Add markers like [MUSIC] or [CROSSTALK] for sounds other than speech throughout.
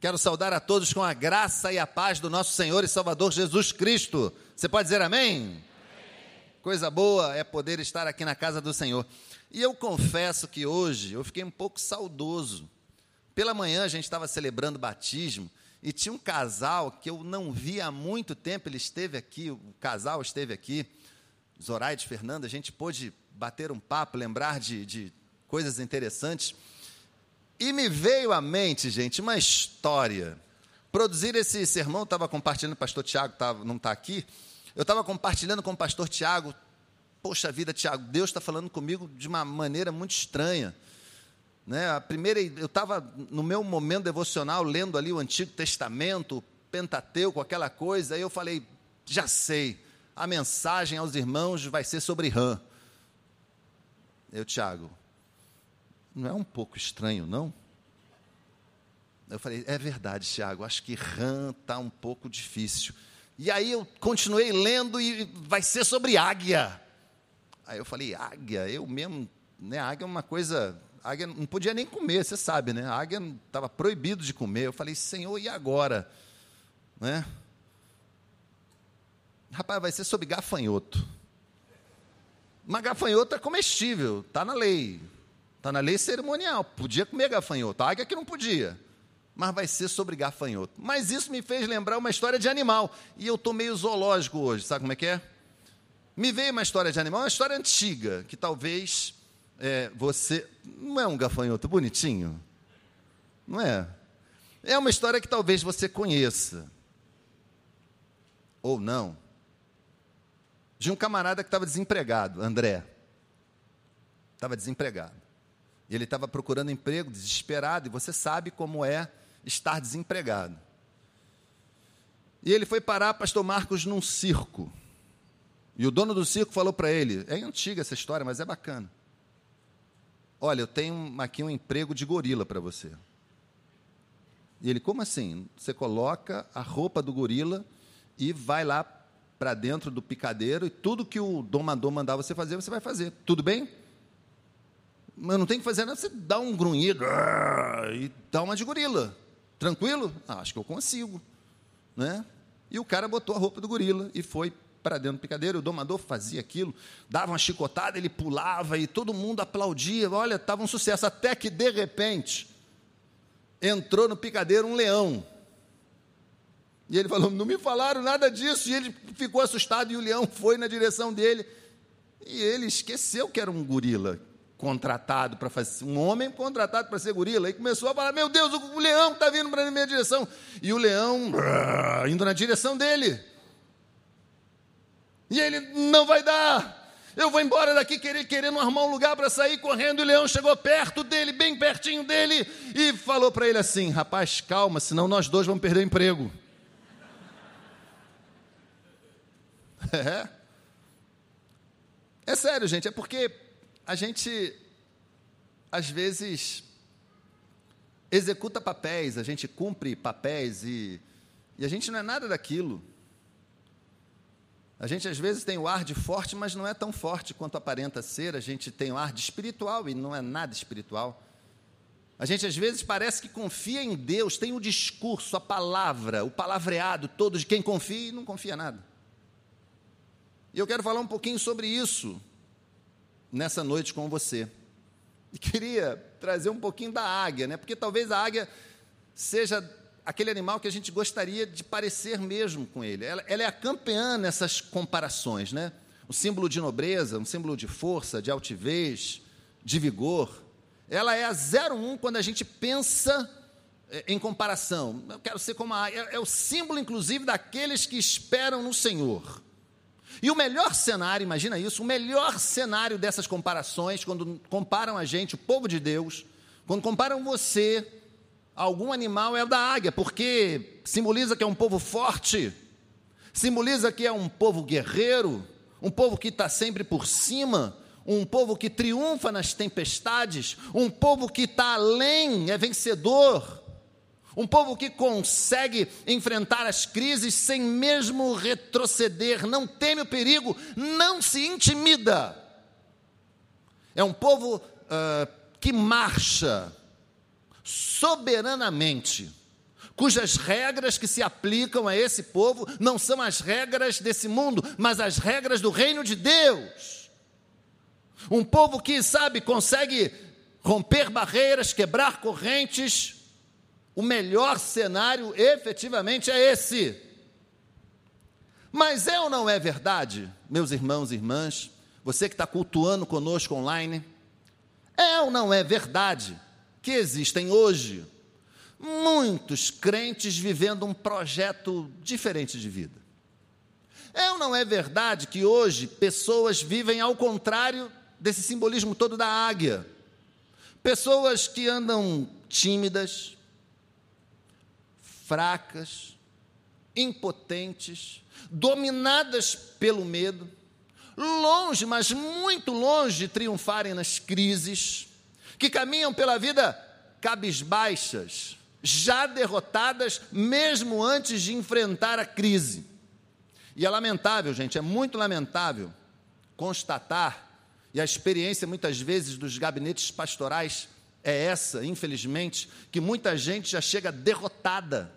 Quero saudar a todos com a graça e a paz do nosso Senhor e Salvador Jesus Cristo. Você pode dizer amém? amém? Coisa boa é poder estar aqui na casa do Senhor. E eu confesso que hoje eu fiquei um pouco saudoso. Pela manhã a gente estava celebrando batismo e tinha um casal que eu não via há muito tempo, ele esteve aqui, o casal esteve aqui, Zoraide Fernanda, a gente pôde bater um papo, lembrar de, de coisas interessantes. E me veio à mente, gente, uma história. Produzir esse sermão, estava compartilhando, o pastor Tiago tava, não está aqui, eu estava compartilhando com o pastor Tiago, poxa vida, Tiago, Deus está falando comigo de uma maneira muito estranha. Né? A primeira, eu estava no meu momento devocional, lendo ali o Antigo Testamento, o Pentateuco, aquela coisa, aí eu falei, já sei, a mensagem aos irmãos vai ser sobre Rã. Eu, Tiago, não é um pouco estranho, não? Eu falei, é verdade, Tiago, acho que RAM está um pouco difícil. E aí eu continuei lendo e vai ser sobre águia. Aí eu falei, águia, eu mesmo, né? Águia é uma coisa. Águia não podia nem comer, você sabe, né? Águia estava proibido de comer. Eu falei, Senhor, e agora? Né? Rapaz, vai ser sobre gafanhoto. Mas gafanhoto é comestível, está na lei. Está na lei cerimonial. Podia comer gafanhoto. A águia que não podia. Mas vai ser sobre gafanhoto. Mas isso me fez lembrar uma história de animal. E eu estou meio zoológico hoje. Sabe como é que é? Me veio uma história de animal, uma história antiga, que talvez é, você. Não é um gafanhoto bonitinho? Não é? É uma história que talvez você conheça. Ou não. De um camarada que estava desempregado, André. Estava desempregado. E ele estava procurando emprego, desesperado, e você sabe como é estar desempregado. E ele foi parar, pastor Marcos, num circo. E o dono do circo falou para ele: é antiga essa história, mas é bacana. Olha, eu tenho aqui um emprego de gorila para você. E ele, como assim? Você coloca a roupa do gorila e vai lá para dentro do picadeiro e tudo que o domador mandar você fazer, você vai fazer. Tudo bem? Mas não tem que fazer nada, você dá um grunhido e dá uma de gorila. Tranquilo? Ah, acho que eu consigo. Né? E o cara botou a roupa do gorila e foi para dentro do picadeiro. O domador fazia aquilo, dava uma chicotada, ele pulava e todo mundo aplaudia. Olha, estava um sucesso. Até que, de repente, entrou no picadeiro um leão. E ele falou: Não me falaram nada disso. E ele ficou assustado. E o leão foi na direção dele. E ele esqueceu que era um gorila, contratado para fazer, um homem contratado para ser gorila, e começou a falar: Meu Deus, o leão está vindo para a minha direção. E o leão indo na direção dele. E ele: Não vai dar. Eu vou embora daqui querendo arrumar um lugar para sair correndo. E o leão chegou perto dele, bem pertinho dele, e falou para ele assim: Rapaz, calma, senão nós dois vamos perder o emprego. [LAUGHS] É. É sério, gente, é porque a gente, às vezes, executa papéis, a gente cumpre papéis e, e a gente não é nada daquilo. A gente, às vezes, tem o ar de forte, mas não é tão forte quanto aparenta ser. A gente tem o ar de espiritual e não é nada espiritual. A gente, às vezes, parece que confia em Deus, tem o discurso, a palavra, o palavreado todo de quem confia e não confia nada. E eu quero falar um pouquinho sobre isso nessa noite com você. E queria trazer um pouquinho da águia, né? Porque talvez a águia seja aquele animal que a gente gostaria de parecer mesmo com ele. Ela, ela é a campeã nessas comparações, né? Um símbolo de nobreza, um símbolo de força, de altivez, de vigor. Ela é a 01 quando a gente pensa eh, em comparação. Eu quero ser como a águia. É, é o símbolo, inclusive, daqueles que esperam no Senhor. E o melhor cenário, imagina isso, o melhor cenário dessas comparações, quando comparam a gente, o povo de Deus, quando comparam você algum animal, é o da águia, porque simboliza que é um povo forte, simboliza que é um povo guerreiro, um povo que está sempre por cima, um povo que triunfa nas tempestades, um povo que está além, é vencedor. Um povo que consegue enfrentar as crises sem mesmo retroceder, não teme o perigo, não se intimida. É um povo uh, que marcha soberanamente, cujas regras que se aplicam a esse povo não são as regras desse mundo, mas as regras do reino de Deus. Um povo que, sabe, consegue romper barreiras, quebrar correntes. O melhor cenário efetivamente é esse. Mas é ou não é verdade, meus irmãos e irmãs, você que está cultuando conosco online, é ou não é verdade que existem hoje muitos crentes vivendo um projeto diferente de vida? É ou não é verdade que hoje pessoas vivem ao contrário desse simbolismo todo da águia? Pessoas que andam tímidas, fracas, impotentes, dominadas pelo medo, longe, mas muito longe de triunfarem nas crises, que caminham pela vida cabisbaixas, já derrotadas, mesmo antes de enfrentar a crise. E é lamentável, gente, é muito lamentável constatar, e a experiência muitas vezes dos gabinetes pastorais é essa, infelizmente, que muita gente já chega derrotada,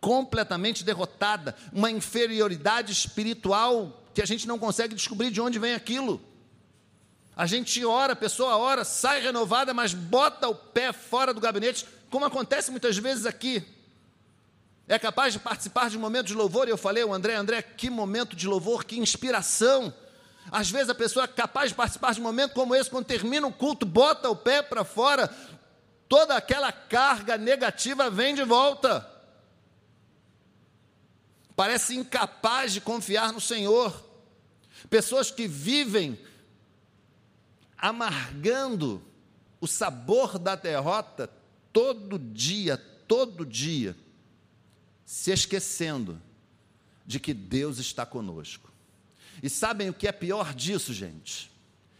completamente derrotada, uma inferioridade espiritual que a gente não consegue descobrir de onde vem aquilo. A gente ora, a pessoa ora, sai renovada, mas bota o pé fora do gabinete, como acontece muitas vezes aqui. É capaz de participar de um momento de louvor, e eu falei, o André, André, que momento de louvor, que inspiração. Às vezes a pessoa é capaz de participar de um momento como esse, quando termina o culto, bota o pé para fora, toda aquela carga negativa vem de volta. Parece incapaz de confiar no Senhor. Pessoas que vivem amargando o sabor da derrota todo dia, todo dia, se esquecendo de que Deus está conosco. E sabem o que é pior disso, gente?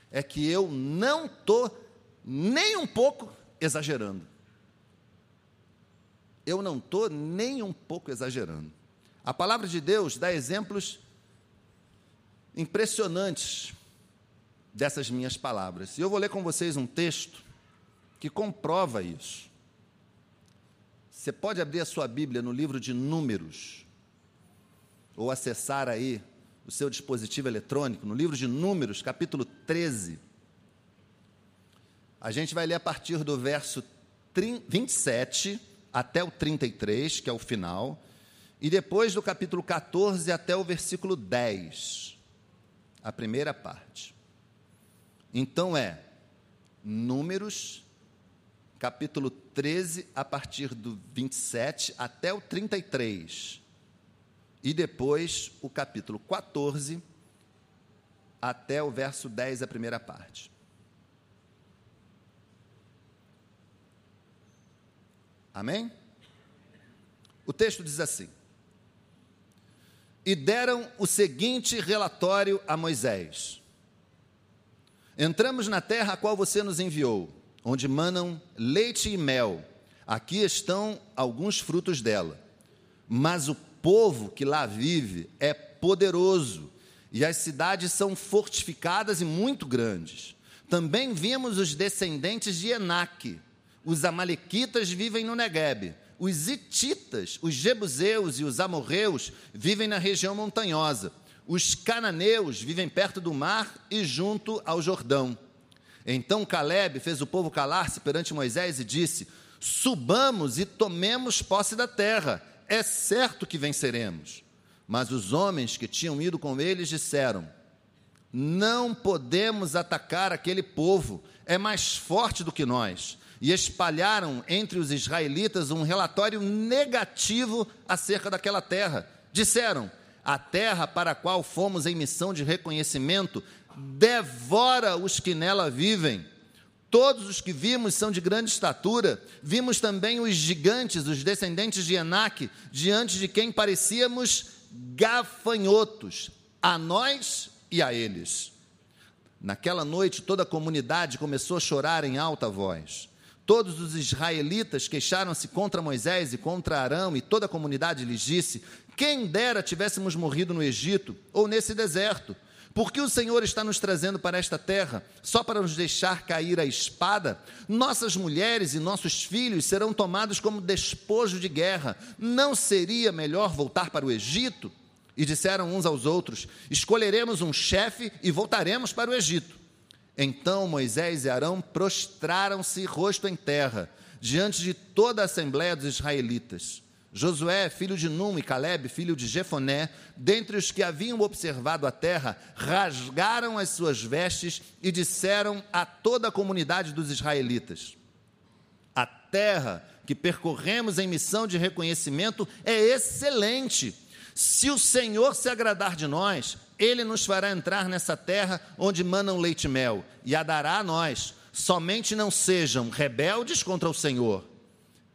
É que eu não estou nem um pouco exagerando. Eu não estou nem um pouco exagerando. A palavra de Deus dá exemplos impressionantes dessas minhas palavras. E eu vou ler com vocês um texto que comprova isso. Você pode abrir a sua Bíblia no livro de Números, ou acessar aí o seu dispositivo eletrônico, no livro de Números, capítulo 13. A gente vai ler a partir do verso 27 até o 33, que é o final, e depois do capítulo 14 até o versículo 10, a primeira parte. Então é Números, capítulo 13, a partir do 27 até o 33 e depois o capítulo 14 até o verso 10, a primeira parte. Amém? O texto diz assim: E deram o seguinte relatório a Moisés: Entramos na terra a qual você nos enviou, onde manam leite e mel. Aqui estão alguns frutos dela. Mas o povo que lá vive é poderoso e as cidades são fortificadas e muito grandes. Também vimos os descendentes de Enaque. Os amalequitas vivem no Negueb. Os ititas, os jebuseus e os amorreus vivem na região montanhosa. Os cananeus vivem perto do mar e junto ao Jordão. Então Caleb fez o povo calar-se perante Moisés e disse: Subamos e tomemos posse da terra é certo que venceremos. Mas os homens que tinham ido com eles disseram: Não podemos atacar aquele povo, é mais forte do que nós. E espalharam entre os israelitas um relatório negativo acerca daquela terra. Disseram: A terra para a qual fomos em missão de reconhecimento devora os que nela vivem Todos os que vimos são de grande estatura. Vimos também os gigantes, os descendentes de Enaque, diante de quem parecíamos gafanhotos, a nós e a eles. Naquela noite, toda a comunidade começou a chorar em alta voz. Todos os israelitas queixaram-se contra Moisés e contra Arão, e toda a comunidade lhes disse: Quem dera tivéssemos morrido no Egito ou nesse deserto Porque o Senhor está nos trazendo para esta terra só para nos deixar cair a espada? Nossas mulheres e nossos filhos serão tomados como despojo de guerra. Não seria melhor voltar para o Egito? E disseram uns aos outros: Escolheremos um chefe e voltaremos para o Egito. Então Moisés e Arão prostraram-se rosto em terra, diante de toda a assembléia dos israelitas. Josué, filho de Num, e Caleb, filho de Jefoné, dentre os que haviam observado a terra, rasgaram as suas vestes e disseram a toda a comunidade dos israelitas: A terra que percorremos em missão de reconhecimento é excelente. Se o Senhor se agradar de nós, ele nos fará entrar nessa terra onde manam leite e mel, e a dará a nós. Somente não sejam rebeldes contra o Senhor,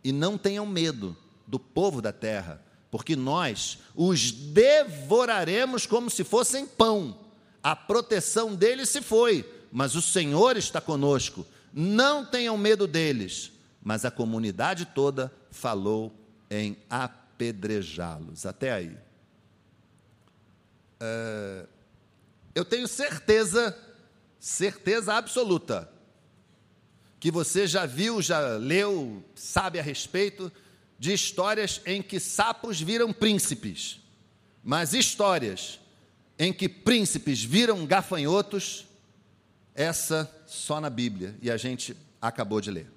e não tenham medo do povo da terra, porque nós os devoraremos como se fossem pão. A proteção deles se foi, mas o Senhor está conosco. Não tenham medo deles. Mas a comunidade toda falou em apedrejá-los. Até aí. É, eu tenho certeza, certeza absoluta, que você já viu, já leu, sabe a respeito de histórias em que sapos viram príncipes, mas histórias em que príncipes viram gafanhotos, essa só na Bíblia, e a gente acabou de ler.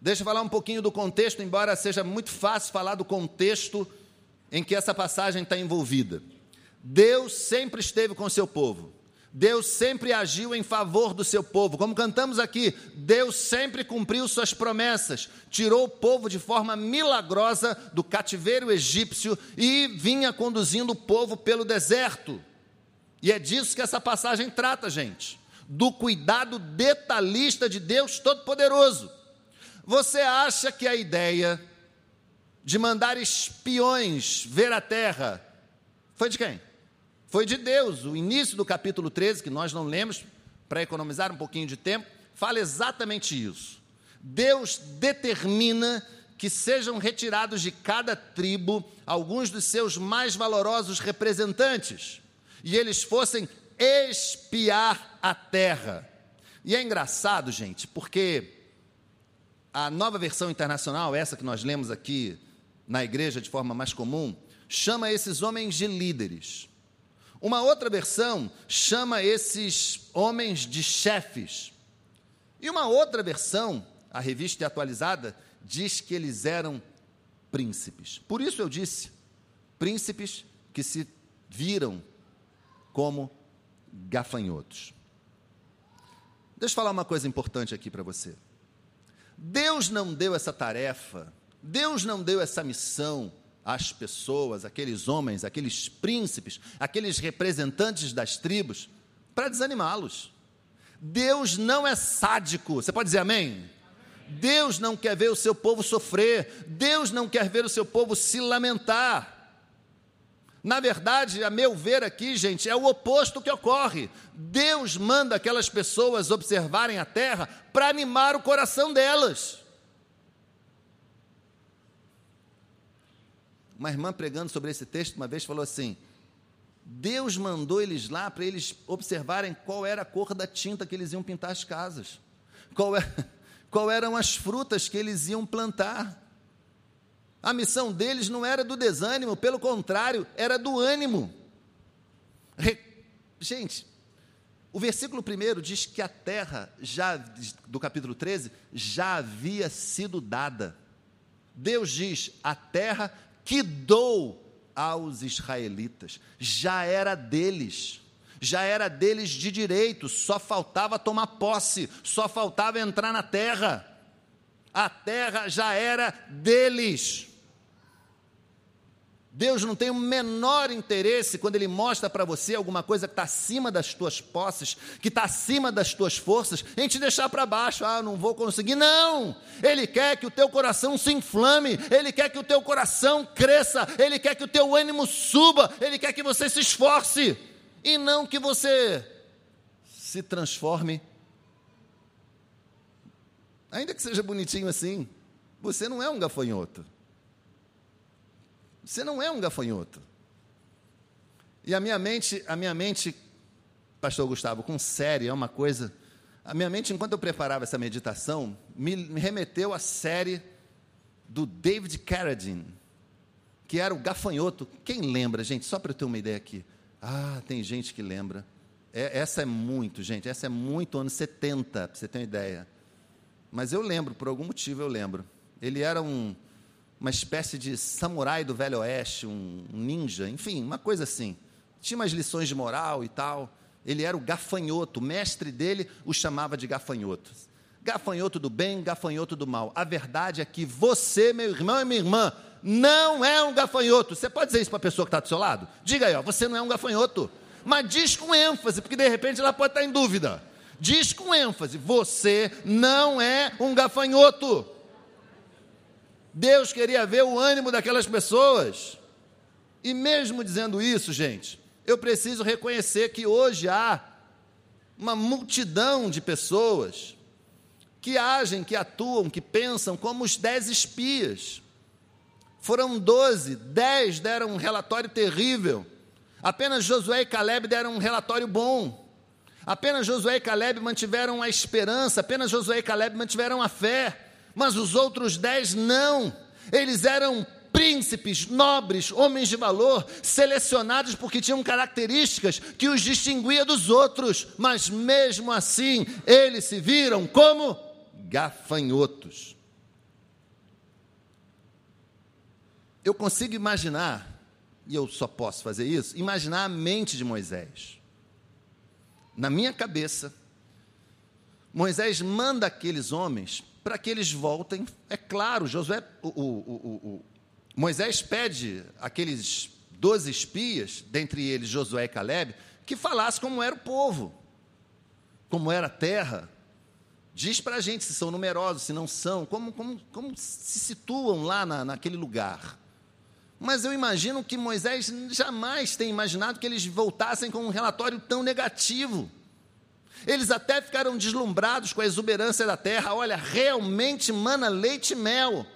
Deixa eu falar um pouquinho do contexto, embora seja muito fácil falar do contexto em que essa passagem está envolvida. Deus sempre esteve com o seu povo. Deus sempre agiu em favor do seu povo. Como cantamos aqui, Deus sempre cumpriu suas promessas, tirou o povo de forma milagrosa do cativeiro egípcio e vinha conduzindo o povo pelo deserto. E é disso que essa passagem trata, gente, do cuidado detalhista de Deus Todo-Poderoso. Você acha que a ideia de mandar espiões ver a terra foi de quem? Foi de Deus. O início do capítulo 13, que nós não lemos, para economizar um pouquinho de tempo, fala exatamente isso. Deus determina que sejam retirados de cada tribo alguns dos seus mais valorosos representantes, e eles fossem espiar a terra. E é engraçado, gente, porque a nova versão internacional, essa que nós lemos aqui na igreja de forma mais comum, chama esses homens de líderes. Uma outra versão chama esses homens de chefes. E uma outra versão, a revista atualizada, diz que eles eram príncipes. Por isso eu disse, príncipes que se viram como gafanhotos. Deixa eu falar uma coisa importante aqui para você. Deus não deu essa tarefa, Deus não deu essa missão as pessoas, aqueles homens, aqueles príncipes, aqueles representantes das tribos, para desanimá-los. Deus não é sádico. Você pode dizer amém? Deus não quer ver o seu povo sofrer. Deus não quer ver o seu povo se lamentar. Na verdade, a meu ver aqui, gente, é o oposto que ocorre. Deus manda aquelas pessoas observarem a terra para animar o coração delas. Uma irmã pregando sobre esse texto uma vez falou assim: Deus mandou eles lá para eles observarem qual era a cor da tinta que eles iam pintar as casas, qual, é, [LAUGHS] qual eram as frutas que eles iam plantar. A missão deles não era do desânimo, pelo contrário, era do ânimo. Re... Gente, o versículo primeiro diz que a terra, já do capítulo 13, já havia sido dada. Deus diz: a terra que dou aos israelitas. Já era deles, já era deles de direito, só faltava tomar posse, só faltava entrar na terra. A terra já era deles. Deus não tem o menor interesse quando Ele mostra para você alguma coisa que está acima das tuas posses, que está acima das tuas forças, em te deixar para baixo. Ah, não vou conseguir. Não! Ele quer que o teu coração se inflame, Ele quer que o teu coração cresça, Ele quer que o teu ânimo suba, Ele quer que você se esforce, e não que você se transforme. Ainda que seja bonitinho assim, você não é um gafanhoto. Você não é um gafanhoto. E a minha mente, a minha mente pastor Gustavo, com série é uma coisa. A minha mente, enquanto eu preparava essa meditação, me, me remeteu à série do David Carradine, que era o gafanhoto. Quem lembra, gente? Só para eu ter uma ideia aqui. Ah, tem gente que lembra. É, essa é muito, gente. Essa é muito anos 70, para você ter uma ideia. Mas eu lembro, por algum motivo eu lembro. Ele era um, uma espécie de samurai do Velho Oeste, um, ninja, enfim, uma coisa assim. Tinha umas lições de moral e tal. Ele era o gafanhoto, o mestre dele o chamava de gafanhoto. Gafanhoto do bem, gafanhoto do mal. A verdade é que você, meu irmão e minha irmã, não é um gafanhoto. Você pode dizer isso para a pessoa que está do seu lado? Diga aí, ó, você não é um gafanhoto. Mas diz com ênfase, porque de repente ela pode estar em dúvida. Diz com ênfase: você não é um gafanhoto. Deus queria ver o ânimo daquelas pessoas. E mesmo dizendo isso, gente, eu preciso reconhecer que hoje há uma multidão de pessoas que agem, que atuam, que pensam como os dez espias. Foram doze, dez deram um relatório terrível. Apenas Josué e Caleb deram um relatório bom. Apenas Josué e Caleb mantiveram a esperança, apenas Josué e Caleb mantiveram a fé, mas os outros dez não. Eles eram príncipes, nobres, homens de valor, selecionados porque tinham características que os distinguia dos outros, mas mesmo assim eles se viram como gafanhotos. Eu consigo imaginar, e eu só posso fazer isso, imaginar a mente de Moisés. Na minha cabeça, Moisés manda aqueles homens para que eles voltem. É claro, Josué, o, o, o, Moisés pede aqueles doze espias, dentre eles Josué e Caleb, que falassem como era o povo, como era a terra. Diz para a gente se são numerosos, se não são, como, como, como se situam lá na, naquele lugar. Mas eu imagino que Moisés jamais tem imaginado que eles voltassem com um relatório tão negativo. Eles até ficaram deslumbrados com a exuberância da terra. Olha, realmente mana leite e mel.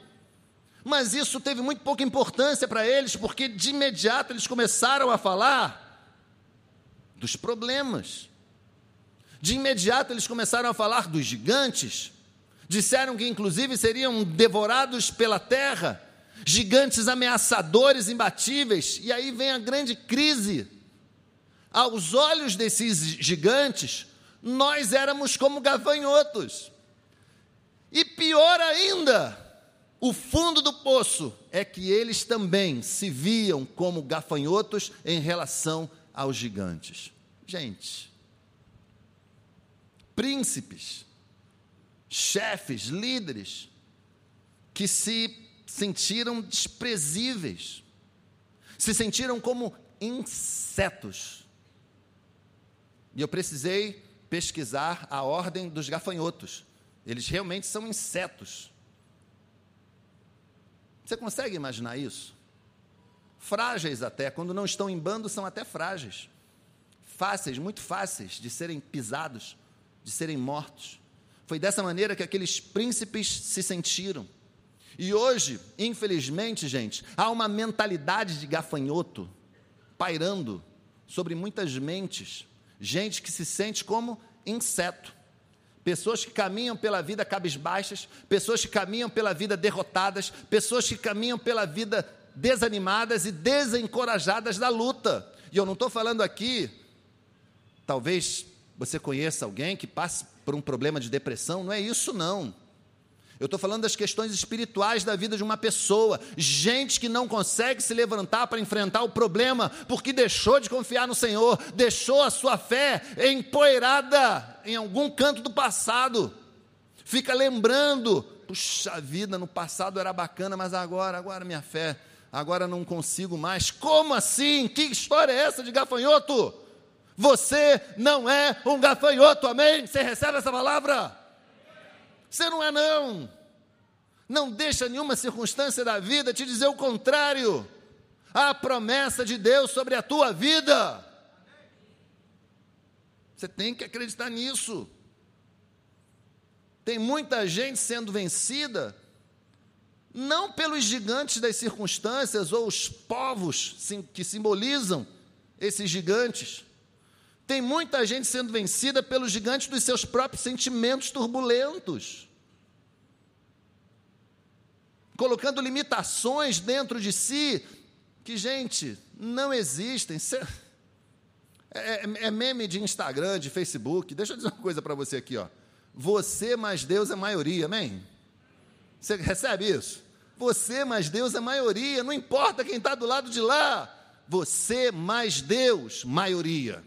Mas isso teve muito pouca importância para eles, porque de imediato eles começaram a falar dos problemas. De imediato eles começaram a falar dos gigantes. Disseram que inclusive seriam devorados pela terra, gigantes ameaçadores, imbatíveis. E aí vem a grande crise. Aos olhos desses gigantes, nós éramos como gafanhotos. E pior ainda, o fundo do poço é que eles também se viam como gafanhotos em relação aos gigantes. Gente, príncipes, chefes, líderes, que se sentiram desprezíveis, se sentiram como insetos. E eu precisei pesquisar a ordem dos gafanhotos. Eles realmente são insetos. Você consegue imaginar isso? Frágeis até, quando não estão em bando, são até frágeis. Fáceis, muito fáceis de serem pisados, de serem mortos. Foi dessa maneira que aqueles príncipes se sentiram. E hoje, infelizmente, gente, há uma mentalidade de gafanhoto pairando sobre muitas mentes. Gente que se sente como inseto pessoas que caminham pela vida cabisbaixas, pessoas que caminham pela vida derrotadas, pessoas que caminham pela vida desanimadas e desencorajadas da luta. E eu não estou falando aqui, talvez você conheça alguém que passe por um problema de depressão, não é isso não. Eu estou falando das questões espirituais da vida de uma pessoa. Gente que não consegue se levantar para enfrentar o problema porque deixou de confiar no Senhor, deixou a sua fé empoeirada em algum canto do passado. Fica lembrando, puxa vida, no passado era bacana, mas agora, agora minha fé, agora não consigo mais. Como assim? Que história é essa de gafanhoto? Você não é um gafanhoto, amém? Você recebe essa palavra? Você não é, não. Não deixa nenhuma circunstância da vida te dizer o contrário. A promessa de Deus sobre a tua vida. Você tem que acreditar nisso. Tem muita gente sendo vencida, não pelos gigantes das circunstâncias ou os povos que simbolizam esses gigantes. Tem muita gente sendo vencida pelos gigantes dos seus próprios sentimentos turbulentos, colocando limitações dentro de si que, gente, não existem. É, é, é, meme de Instagram, de Facebook. Deixa eu dizer uma coisa para você aqui, ó. Você mais Deus é maioria, amém? Você recebe isso? Você mais Deus é maioria, não importa quem está do lado de lá. Você mais Deus, maioria.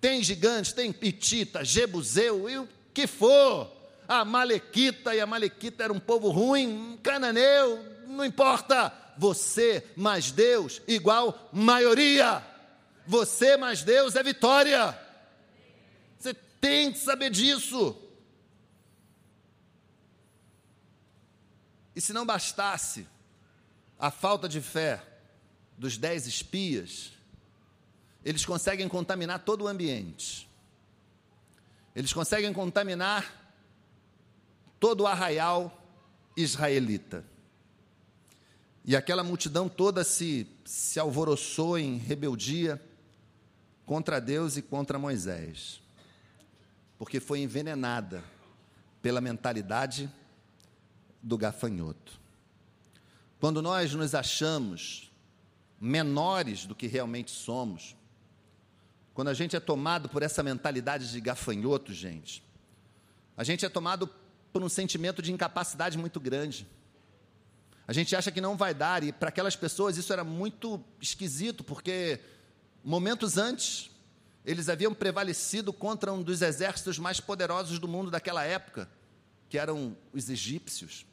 Tem gigantes, tem Pitita, Jebuseu e o que for. A Malequita, e a Malequita era um povo ruim, cananeu, não importa. Você mais Deus igual maioria. Você mais Deus é vitória. Você tem que saber disso. E se não bastasse a falta de fé dos dez espias, eles conseguem contaminar todo o ambiente. Eles conseguem contaminar todo o arraial israelita. E aquela multidão toda se, se alvoroçou em rebeldia contra Deus e contra Moisés, porque foi envenenada pela mentalidade do gafanhoto. Quando nós nos achamos menores do que realmente somos, quando a gente é tomado por essa mentalidade de gafanhoto, gente, a gente é tomado por um sentimento de incapacidade muito grande. A gente acha que não vai dar, e para aquelas pessoas isso era muito esquisito, porque momentos antes eles haviam prevalecido contra um dos exércitos mais poderosos do mundo daquela época, que eram os egípcios.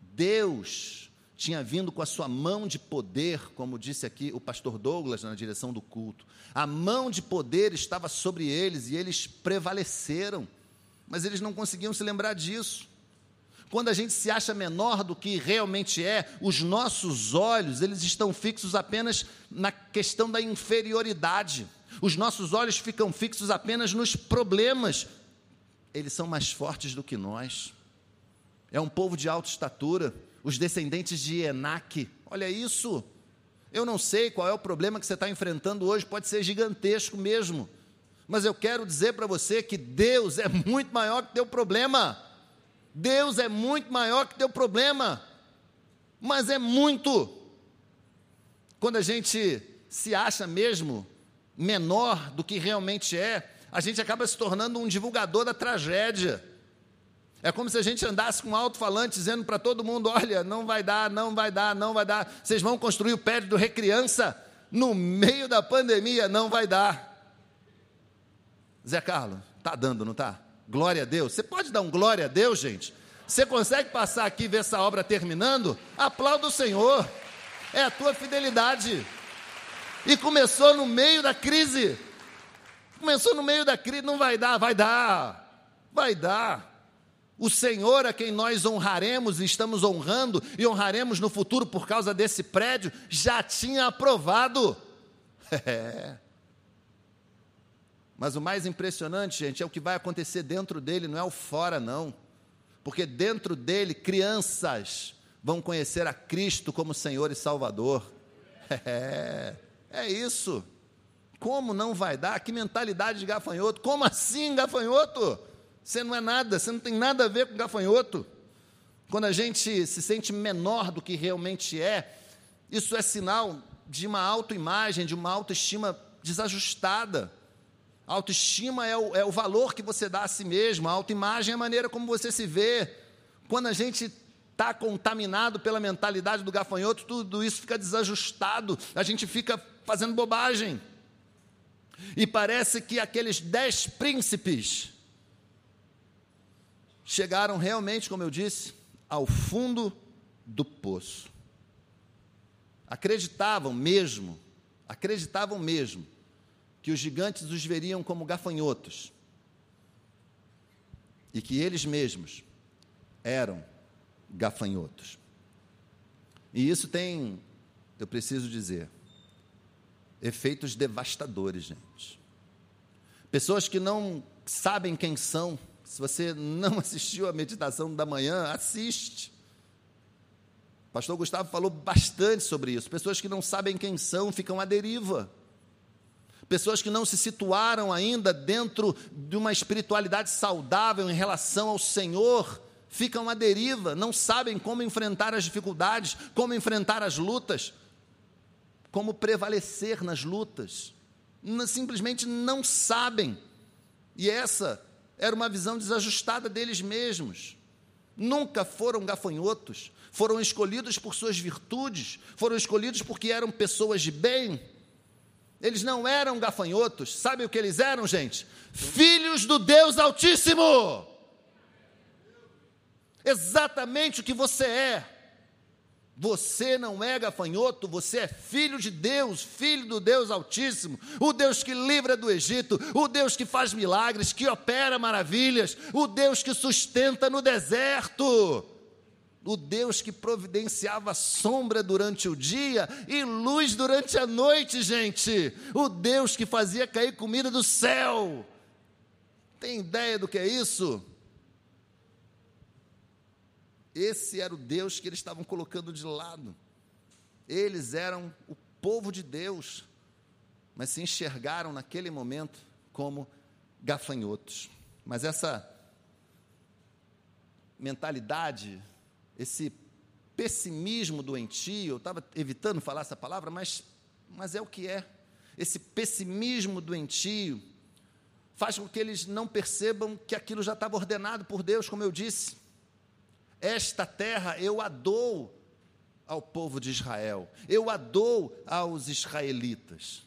Deus tinha vindo com a sua mão de poder, como disse aqui o pastor Douglas na direção do culto. A mão de poder estava sobre eles e eles prevaleceram, mas eles não conseguiam se lembrar disso. Quando a gente se acha menor do que realmente é, os nossos olhos, eles estão fixos apenas na questão da inferioridade. Os nossos olhos ficam fixos apenas nos problemas. Eles são mais fortes do que nós. É um povo de alta estatura os descendentes de Enaque. Olha isso. Eu não sei qual é o problema que você está enfrentando hoje, pode ser gigantesco mesmo. Mas eu quero dizer para você que Deus é muito maior que teu problema. Deus é muito maior que teu problema. Mas é muito. Quando a gente se acha mesmo menor do que realmente é, a gente acaba se tornando um divulgador da tragédia. É como se a gente andasse com um alto-falante dizendo para todo mundo: olha, não vai dar, não vai dar, não vai dar. Vocês vão construir o prédio do Recriança no meio da pandemia, não vai dar. Zé Carlos, está dando, não está? Glória a Deus. Você pode dar um glória a Deus, gente? Você consegue passar aqui e ver essa obra terminando? Aplauda o Senhor. É a tua fidelidade. E começou no meio da crise. Começou no meio da crise, não vai dar, vai dar. Vai dar. O Senhor a quem nós honraremos e estamos honrando e honraremos no futuro por causa desse prédio, já tinha aprovado. [LAUGHS] É. Mas o mais impressionante, gente, é o que vai acontecer dentro dele, não é o fora, não. Porque dentro dele, crianças vão conhecer a Cristo como Senhor e Salvador. [LAUGHS] É, é isso. Como não vai dar? Que mentalidade de gafanhoto? Como assim, gafanhoto? Você não é nada, você não tem nada a ver com gafanhoto. Quando a gente se sente menor do que realmente é, isso é sinal de uma autoimagem, de uma autoestima desajustada. A autoestima é o, é o valor que você dá a si mesmo, a autoimagem é a maneira como você se vê. Quando a gente está contaminado pela mentalidade do gafanhoto, tudo isso fica desajustado, a gente fica fazendo bobagem. E parece que aqueles dez príncipes chegaram realmente, como eu disse, ao fundo do poço. Acreditavam mesmo, acreditavam mesmo, que os gigantes os veriam como gafanhotos e que eles mesmos eram gafanhotos. E isso tem, eu preciso dizer, efeitos devastadores, gente. Pessoas que não sabem quem são, se você não [LAUGHS] assistiu a meditação da manhã, assiste. O pastor Gustavo falou bastante sobre isso. Pessoas que não sabem quem são ficam à deriva. Pessoas que não se situaram ainda dentro de uma espiritualidade saudável em relação ao Senhor, ficam à deriva, não sabem como enfrentar as dificuldades, como enfrentar as lutas, como prevalecer nas lutas. Simplesmente não sabem. E essa era uma visão desajustada deles mesmos. Nunca foram gafanhotos, foram escolhidos por suas virtudes, foram escolhidos porque eram pessoas de bem. Eles não eram gafanhotos, sabe o que eles eram, gente? Filhos do Deus Altíssimo. Exatamente o que você é. Você não é gafanhoto, você é filho de Deus, filho do Deus Altíssimo, o Deus que livra do Egito, o Deus que faz milagres, que opera maravilhas, o Deus que sustenta no deserto, o Deus que providenciava sombra durante o dia e luz durante a noite, gente, o Deus que fazia cair comida do céu. Tem ideia do que é isso? Esse era o Deus que eles estavam colocando de lado. Eles eram o povo de Deus, mas se enxergaram naquele momento como gafanhotos. Mas essa mentalidade, esse pessimismo doentio, eu estava evitando falar essa palavra, mas, mas é o que é. Esse pessimismo doentio faz com que eles não percebam que aquilo já estava ordenado por Deus, como eu disse. Esta terra eu a dou ao povo de Israel, eu a dou aos israelitas.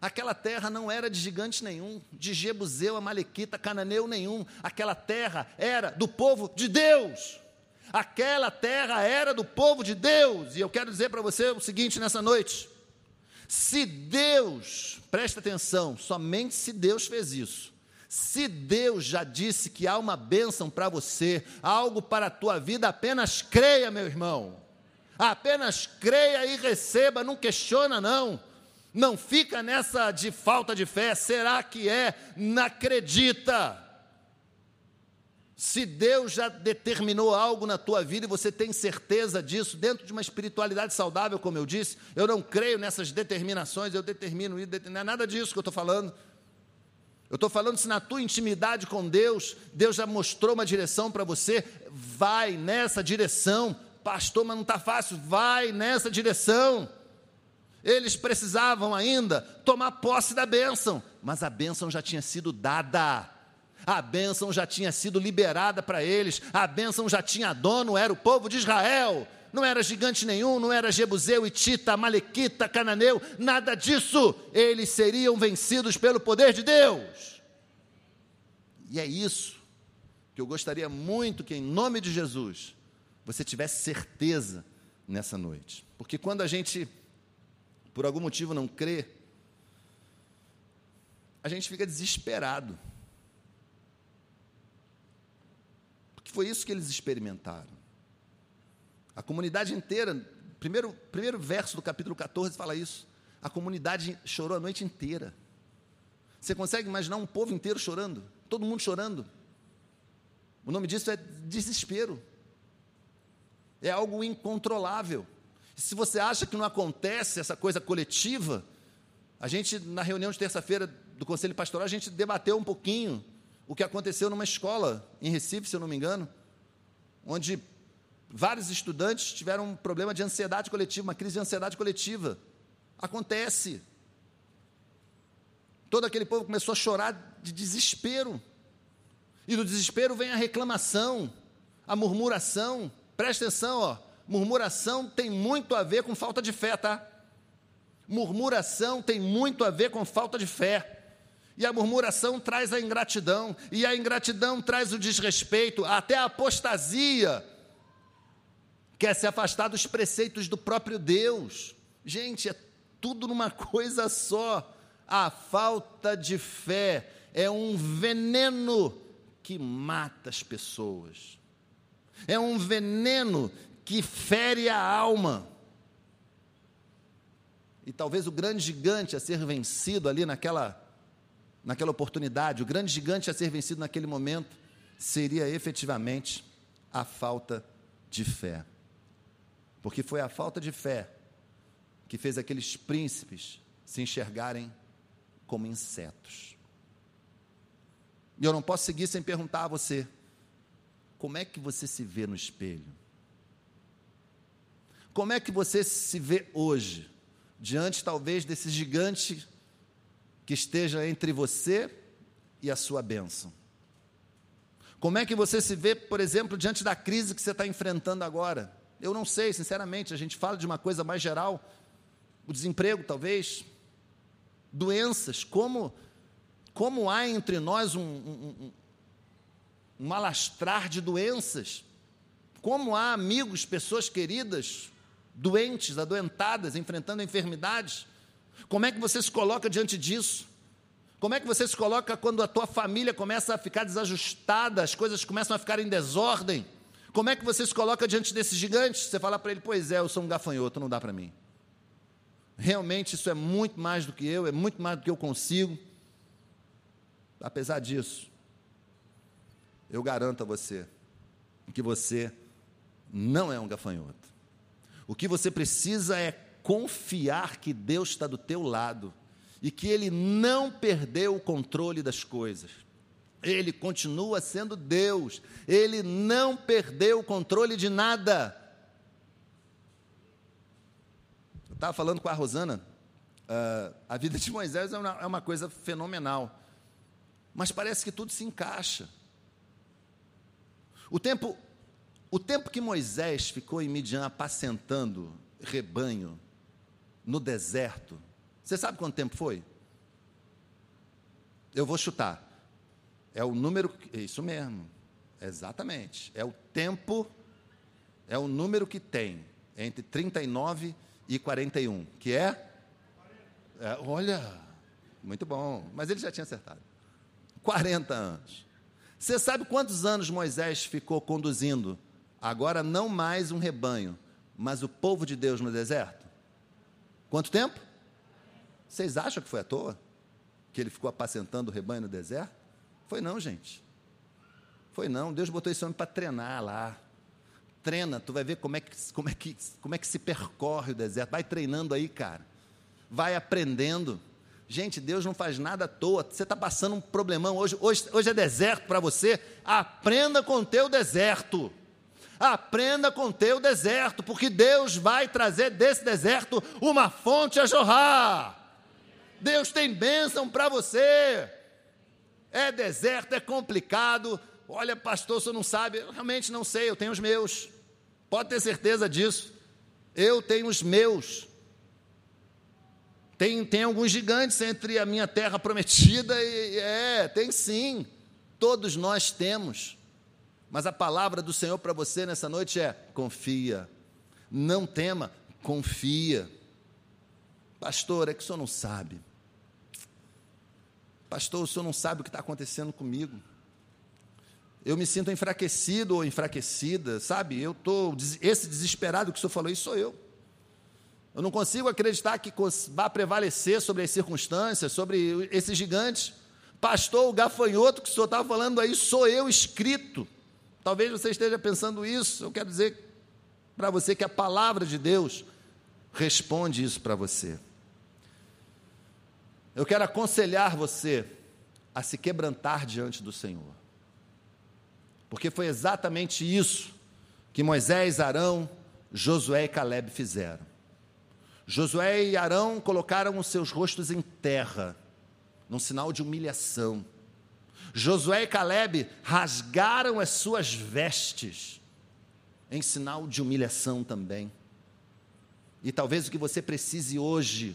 Aquela terra não era de gigante nenhum, de Jebuseu, Amalequita, Cananeu nenhum. Aquela terra era do povo de Deus. Aquela terra era do povo de Deus. E eu quero dizer para você o seguinte nessa noite: se Deus, presta atenção, somente se Deus fez isso, se Deus já disse que há uma bênção para você, algo para a tua vida, apenas creia, meu irmão. Apenas creia e receba, não questiona, não. Não fica nessa de falta de fé. Será que é? Não acredita. Se Deus já determinou algo na tua vida e você tem certeza disso, dentro de uma espiritualidade saudável, como eu disse, eu não creio nessas determinações, eu determino isso, não é nada disso que eu estou falando. Eu estou falando se na tua intimidade com Deus, Deus já mostrou uma direção para você, vai nessa direção. Pastor, mas não está fácil, vai nessa direção. Eles precisavam ainda tomar posse da bênção, mas a bênção já tinha sido dada. A bênção já tinha sido liberada para eles, a bênção já tinha dono, era o povo de Israel. Não era gigante nenhum, não era Jebuseu, Itita, Malequita, Cananeu, nada disso. Eles seriam vencidos pelo poder de Deus. E é isso que eu gostaria muito que, em nome de Jesus, você tivesse certeza nessa noite. Porque quando a gente, por algum motivo, não crê, a gente fica desesperado. Porque foi isso que eles experimentaram. A comunidade inteira, primeiro, primeiro verso do capítulo 14 fala isso. A comunidade chorou a noite inteira. Você consegue imaginar um povo inteiro chorando? Todo mundo chorando? O nome disso é desespero. É algo incontrolável. Se você acha que não acontece essa coisa coletiva, a gente, na reunião de terça-feira do Conselho Pastoral, a gente debateu um pouquinho o que aconteceu numa escola em Recife, se eu não me engano, onde Vários estudantes tiveram um problema de ansiedade coletiva, uma crise de ansiedade coletiva. Acontece. Todo aquele povo começou a chorar de desespero. E do desespero vem a reclamação, a murmuração. Presta atenção, ó. Murmuração tem muito a ver com falta de fé, tá? Murmuração tem muito a ver com falta de fé. E a murmuração traz a ingratidão, e a ingratidão traz o desrespeito, até a apostasia quer se afastar dos preceitos do próprio Deus. Gente, é tudo numa [LAUGHS] coisa só. A falta de fé é um veneno que mata as pessoas. É um veneno que fere a alma. E talvez o grande gigante a ser vencido ali naquela, naquela oportunidade, o grande gigante a ser vencido naquele momento, seria efetivamente a falta de fé. Porque foi a falta de fé que fez aqueles príncipes se enxergarem como insetos. E eu não posso seguir sem perguntar a você: como é que você se vê no espelho? Como é que você se vê hoje, diante talvez desse gigante que esteja entre você e a sua bênção? Como é que você se vê, por exemplo, diante da crise que você está enfrentando agora? Eu não sei, sinceramente, a gente fala de uma coisa mais geral, o desemprego talvez, doenças, como, como há entre nós um, um, um alastrar de doenças, como há amigos, pessoas queridas, doentes, adoentadas, enfrentando enfermidades, como é que você se coloca diante disso? Como é que você se coloca quando a tua família começa a ficar desajustada, as coisas começam a ficar em desordem? Como é que você se coloca diante desses gigantes? Você fala para ele, pois é, eu sou um gafanhoto, não dá para mim. Realmente isso é muito mais do que eu, é muito mais do que eu consigo. Apesar disso, eu garanto a você que você não é um gafanhoto. O que você precisa é confiar que Deus está do teu lado e que Ele não perdeu o controle das coisas. Ele continua sendo Deus, Ele não perdeu o controle de nada. Eu estava falando com a Rosana, uh, a vida de Moisés é uma, é uma coisa fenomenal, mas parece que tudo se encaixa. O tempo, o tempo que Moisés ficou em Midian apacentando rebanho no deserto, você sabe quanto tempo foi? Eu vou chutar. É o número, isso mesmo, exatamente. É o tempo, é o número que tem entre 39 e 41, que é? é olha, muito bom, mas ele já tinha acertado. 40 anos. Você sabe quantos anos Moisés ficou conduzindo? Agora não mais um rebanho, mas o povo de Deus no deserto? Quanto tempo? Vocês acham que foi à toa? Que ele ficou apacentando o rebanho no deserto? Foi não, gente. Foi não. Deus botou esse homem para treinar lá. Treina, tu vai ver como é, que, como, é que, como é que se percorre o deserto. Vai treinando aí, cara. Vai aprendendo. Gente, Deus não faz nada à toa. Você está passando um problemão hoje, hoje, hoje é deserto para você. Aprenda com o teu deserto. Aprenda com teu deserto, porque Deus vai trazer desse deserto uma fonte a jorrar. Deus tem bênção para você. É deserto, é complicado. Olha, pastor, você não sabe. Eu realmente não sei, eu tenho os meus. Pode ter certeza disso. Eu tenho os meus. Tem, tem alguns gigantes entre a minha terra prometida e. É, tem sim. Todos nós temos. Mas a palavra do Senhor para você nessa noite é: confia. Não tema, confia. Pastor, é que o senhor não sabe. Pastor, o senhor não sabe o que está acontecendo comigo. Eu me sinto enfraquecido ou enfraquecida, sabe? Eu estou. Esse desesperado que o senhor falou, isso sou eu. Eu não consigo acreditar que vá prevalecer sobre as circunstâncias, sobre esses gigantes. Pastor, o gafanhoto que o senhor estava falando aí, sou eu escrito. Talvez você esteja pensando isso. Eu quero dizer para você que a palavra de Deus responde isso para você. Eu quero aconselhar você a se quebrantar diante do Senhor. Porque foi exatamente isso que Moisés, Arão, Josué e Caleb fizeram. Josué e Arão colocaram os seus rostos em terra, num sinal de humilhação. Josué e Caleb rasgaram as suas vestes, em sinal de humilhação também. E talvez o que você precise hoje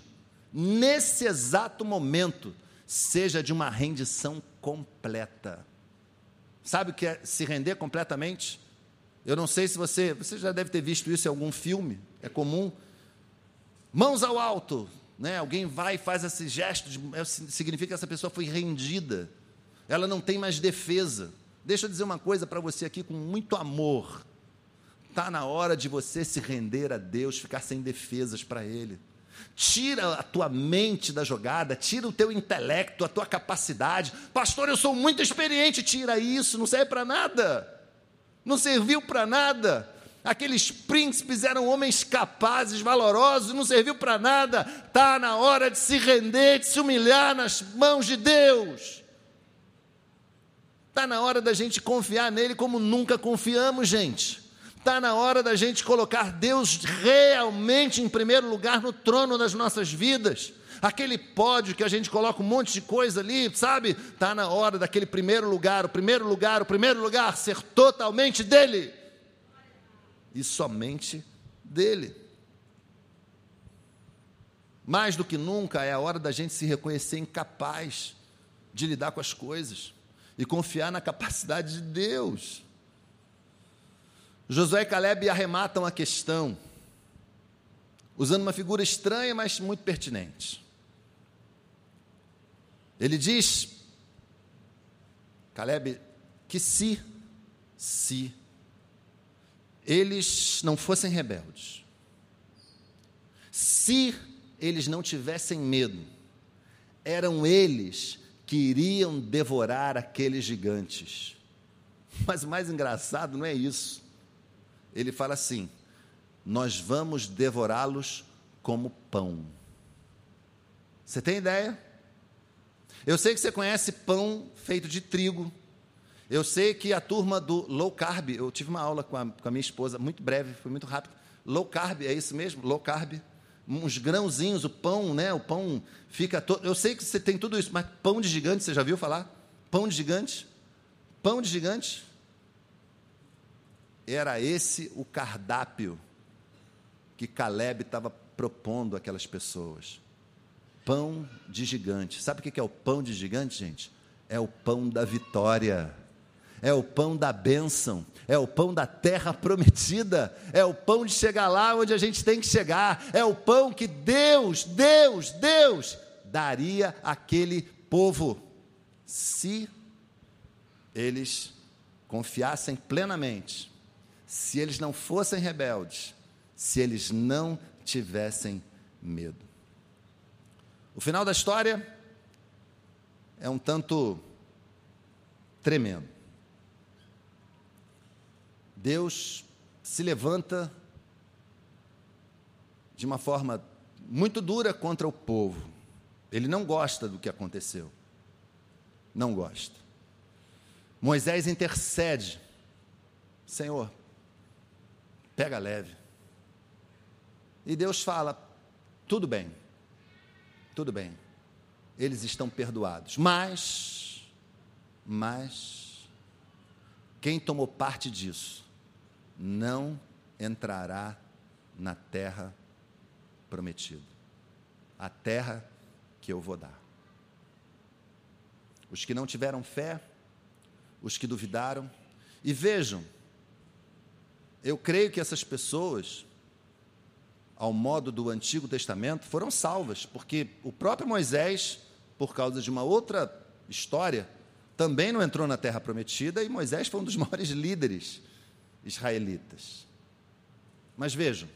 nesse exato momento, seja de uma rendição completa. Sabe o que é se render completamente? Eu não sei se você, você já deve ter visto isso em algum filme, é comum. Mãos ao alto, né? Alguém vai e faz esse gesto, de, é, significa que essa pessoa foi rendida. Ela não tem mais defesa. Deixa eu dizer uma coisa para você aqui com muito amor. Está na hora de você se render a Deus, ficar sem defesas para Ele. Tira a tua mente da jogada, tira o teu intelecto, a tua capacidade. Pastor, eu sou muito experiente, tira isso, não serve para nada. Não serviu para nada. Aqueles príncipes eram homens capazes, valorosos, não serviu para nada. Está na hora de se render, de se humilhar nas mãos de Deus. Está na hora da gente confiar nele como nunca confiamos, gente. Está na hora da gente colocar Deus realmente em primeiro lugar no trono das nossas vidas. Aquele pódio que a gente coloca um monte de coisa ali, sabe? Está na hora daquele primeiro lugar, o primeiro lugar, o primeiro lugar ser totalmente dele e somente dele. Mais do que nunca é a hora da gente se reconhecer incapaz de lidar com as coisas e confiar na capacidade de Deus. Josué e Caleb arrematam a questão, usando uma figura estranha, mas muito pertinente. Ele diz, Caleb, que se, se eles não fossem rebeldes, se eles não tivessem medo, eram eles que iriam devorar aqueles gigantes. Mas o mais engraçado não é isso. Ele fala assim: nós vamos devorá-los como pão. Você tem ideia? Eu sei que você conhece pão feito de trigo, eu sei que a turma do low carb, eu tive uma aula com a, com a minha esposa, muito breve, foi muito rápido. Low carb, é isso mesmo? Low carb. Uns grãozinhos, o pão, né? O pão fica todo. Eu sei que você tem tudo isso, mas pão de gigante, você já viu falar? Pão de gigante? Pão de gigante? Era esse o cardápio que Caleb estava propondo àquelas pessoas. Pão de gigante. Sabe o que é o pão de gigante, gente? É o pão da vitória é o pão da bênção, é o pão da terra prometida, é o pão de chegar lá onde a gente tem que chegar, é o pão que Deus, Deus, Deus daria àquele povo, se eles confiassem plenamente, se eles não fossem rebeldes, se eles não tivessem medo. O final da história é um tanto tremendo. Deus se levanta de uma forma muito dura contra o povo. Ele não gosta do que aconteceu. Não gosta. Moisés intercede. Senhor, pega leve. E Deus fala: tudo bem, tudo bem, eles estão perdoados. Mas, mas, quem tomou parte disso não entrará na terra prometida, a terra que eu vou dar. Os que não tiveram fé, os que duvidaram, e vejam, eu creio que essas pessoas, ao modo do Antigo Testamento, foram salvas, porque o próprio Moisés, por causa de uma outra história, também não entrou na terra prometida e Moisés foi um dos [LAUGHS] maiores líderes israelitas. Mas vejam,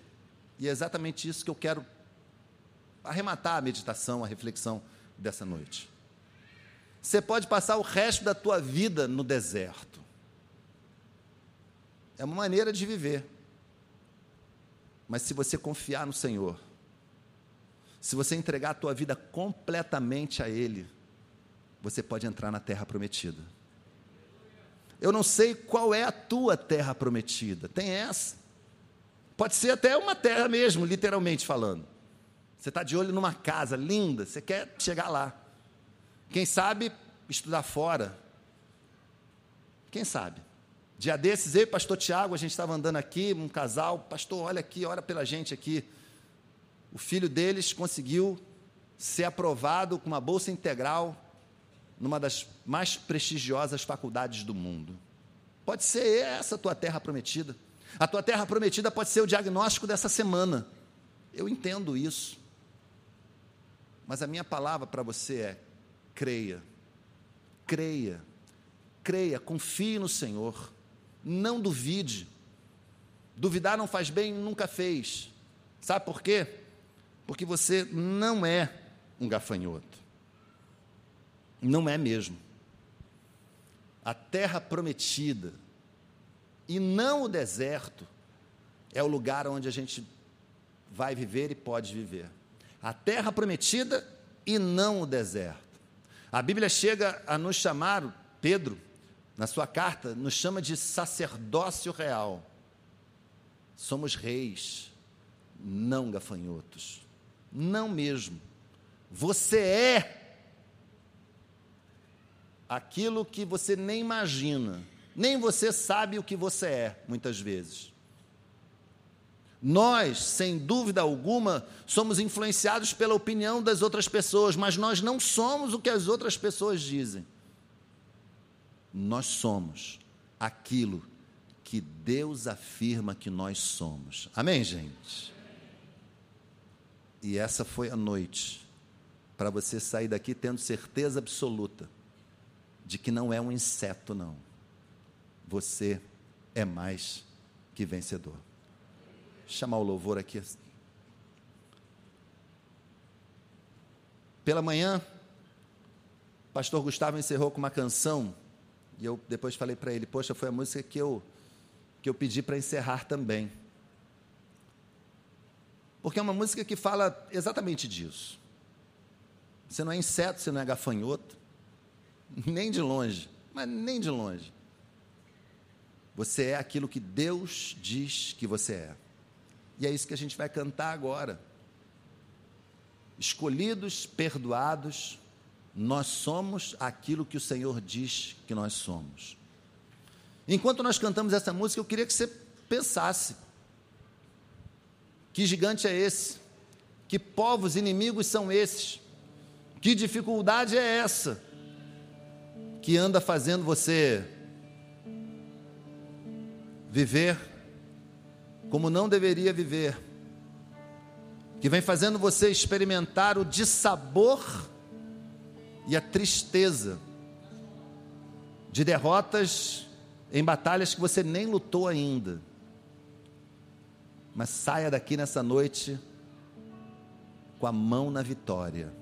e é exatamente isso que eu quero arrematar a meditação, a reflexão dessa noite. Você pode passar o resto da tua vida no deserto. É uma maneira de viver. Mas se você confiar no Senhor, se você entregar a tua vida completamente a Ele, você pode entrar na terra prometida. Eu não sei qual é a tua terra prometida. Tem essa. Pode ser até uma terra mesmo, literalmente falando. Você está de olho numa casa linda, você quer chegar lá. Quem sabe estudar fora. Quem sabe? Dia desses, eu e o pastor Tiago, a gente estava andando aqui, um casal, pastor, olha aqui, olha pela gente aqui. O filho deles conseguiu ser aprovado com uma bolsa integral numa das mais prestigiosas faculdades do mundo. Pode ser essa a tua terra prometida. A tua terra prometida pode ser o diagnóstico dessa semana. Eu entendo isso. Mas a minha palavra para você é: creia, creia, creia, confie no Senhor, não duvide. Duvidar não faz bem, nunca fez. Sabe por quê? Porque você não é um gafanhoto. Não é mesmo. A terra prometida, e não o deserto, é o lugar onde a gente vai viver e pode viver. A terra prometida e não o deserto. A Bíblia chega a nos chamar, Pedro, na sua carta, nos chama de sacerdócio real. Somos reis, não gafanhotos. Não mesmo. Você é aquilo que você nem imagina, nem você sabe o que você é, muitas vezes. Nós, sem dúvida alguma, somos influenciados pela opinião das outras pessoas, mas nós não somos o que as outras pessoas dizem. Nós somos aquilo que Deus afirma que nós somos. Amém, gente? E essa foi a noite para você sair daqui tendo certeza absoluta de que não é um inseto, não. Você é mais que vencedor. chamar o louvor aqui. Pela manhã, pastor Gustavo encerrou com uma canção, e eu depois falei para ele: Poxa, foi a música que eu, que eu pedi para encerrar também. Porque é uma música que fala exatamente disso. Você não é inseto, você não é gafanhoto, nem de longe, mas nem de longe. Você é aquilo que Deus diz que você é. E é isso que a gente vai cantar agora. Escolhidos, perdoados, nós somos aquilo que o Senhor diz que nós somos. Enquanto nós cantamos essa música, eu queria que você pensasse: que gigante é esse? Que povos inimigos são esses? Que dificuldade é essa que anda fazendo você viver como não deveria viver? Que vem fazendo você experimentar o dissabor e a tristeza de derrotas em batalhas que você nem lutou ainda. Mas saia daqui nessa noite com a mão na vitória.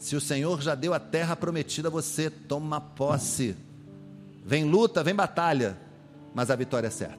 Se o Senhor já deu a terra prometida a você, toma posse. Vem luta, vem batalha, mas a vitória é certa.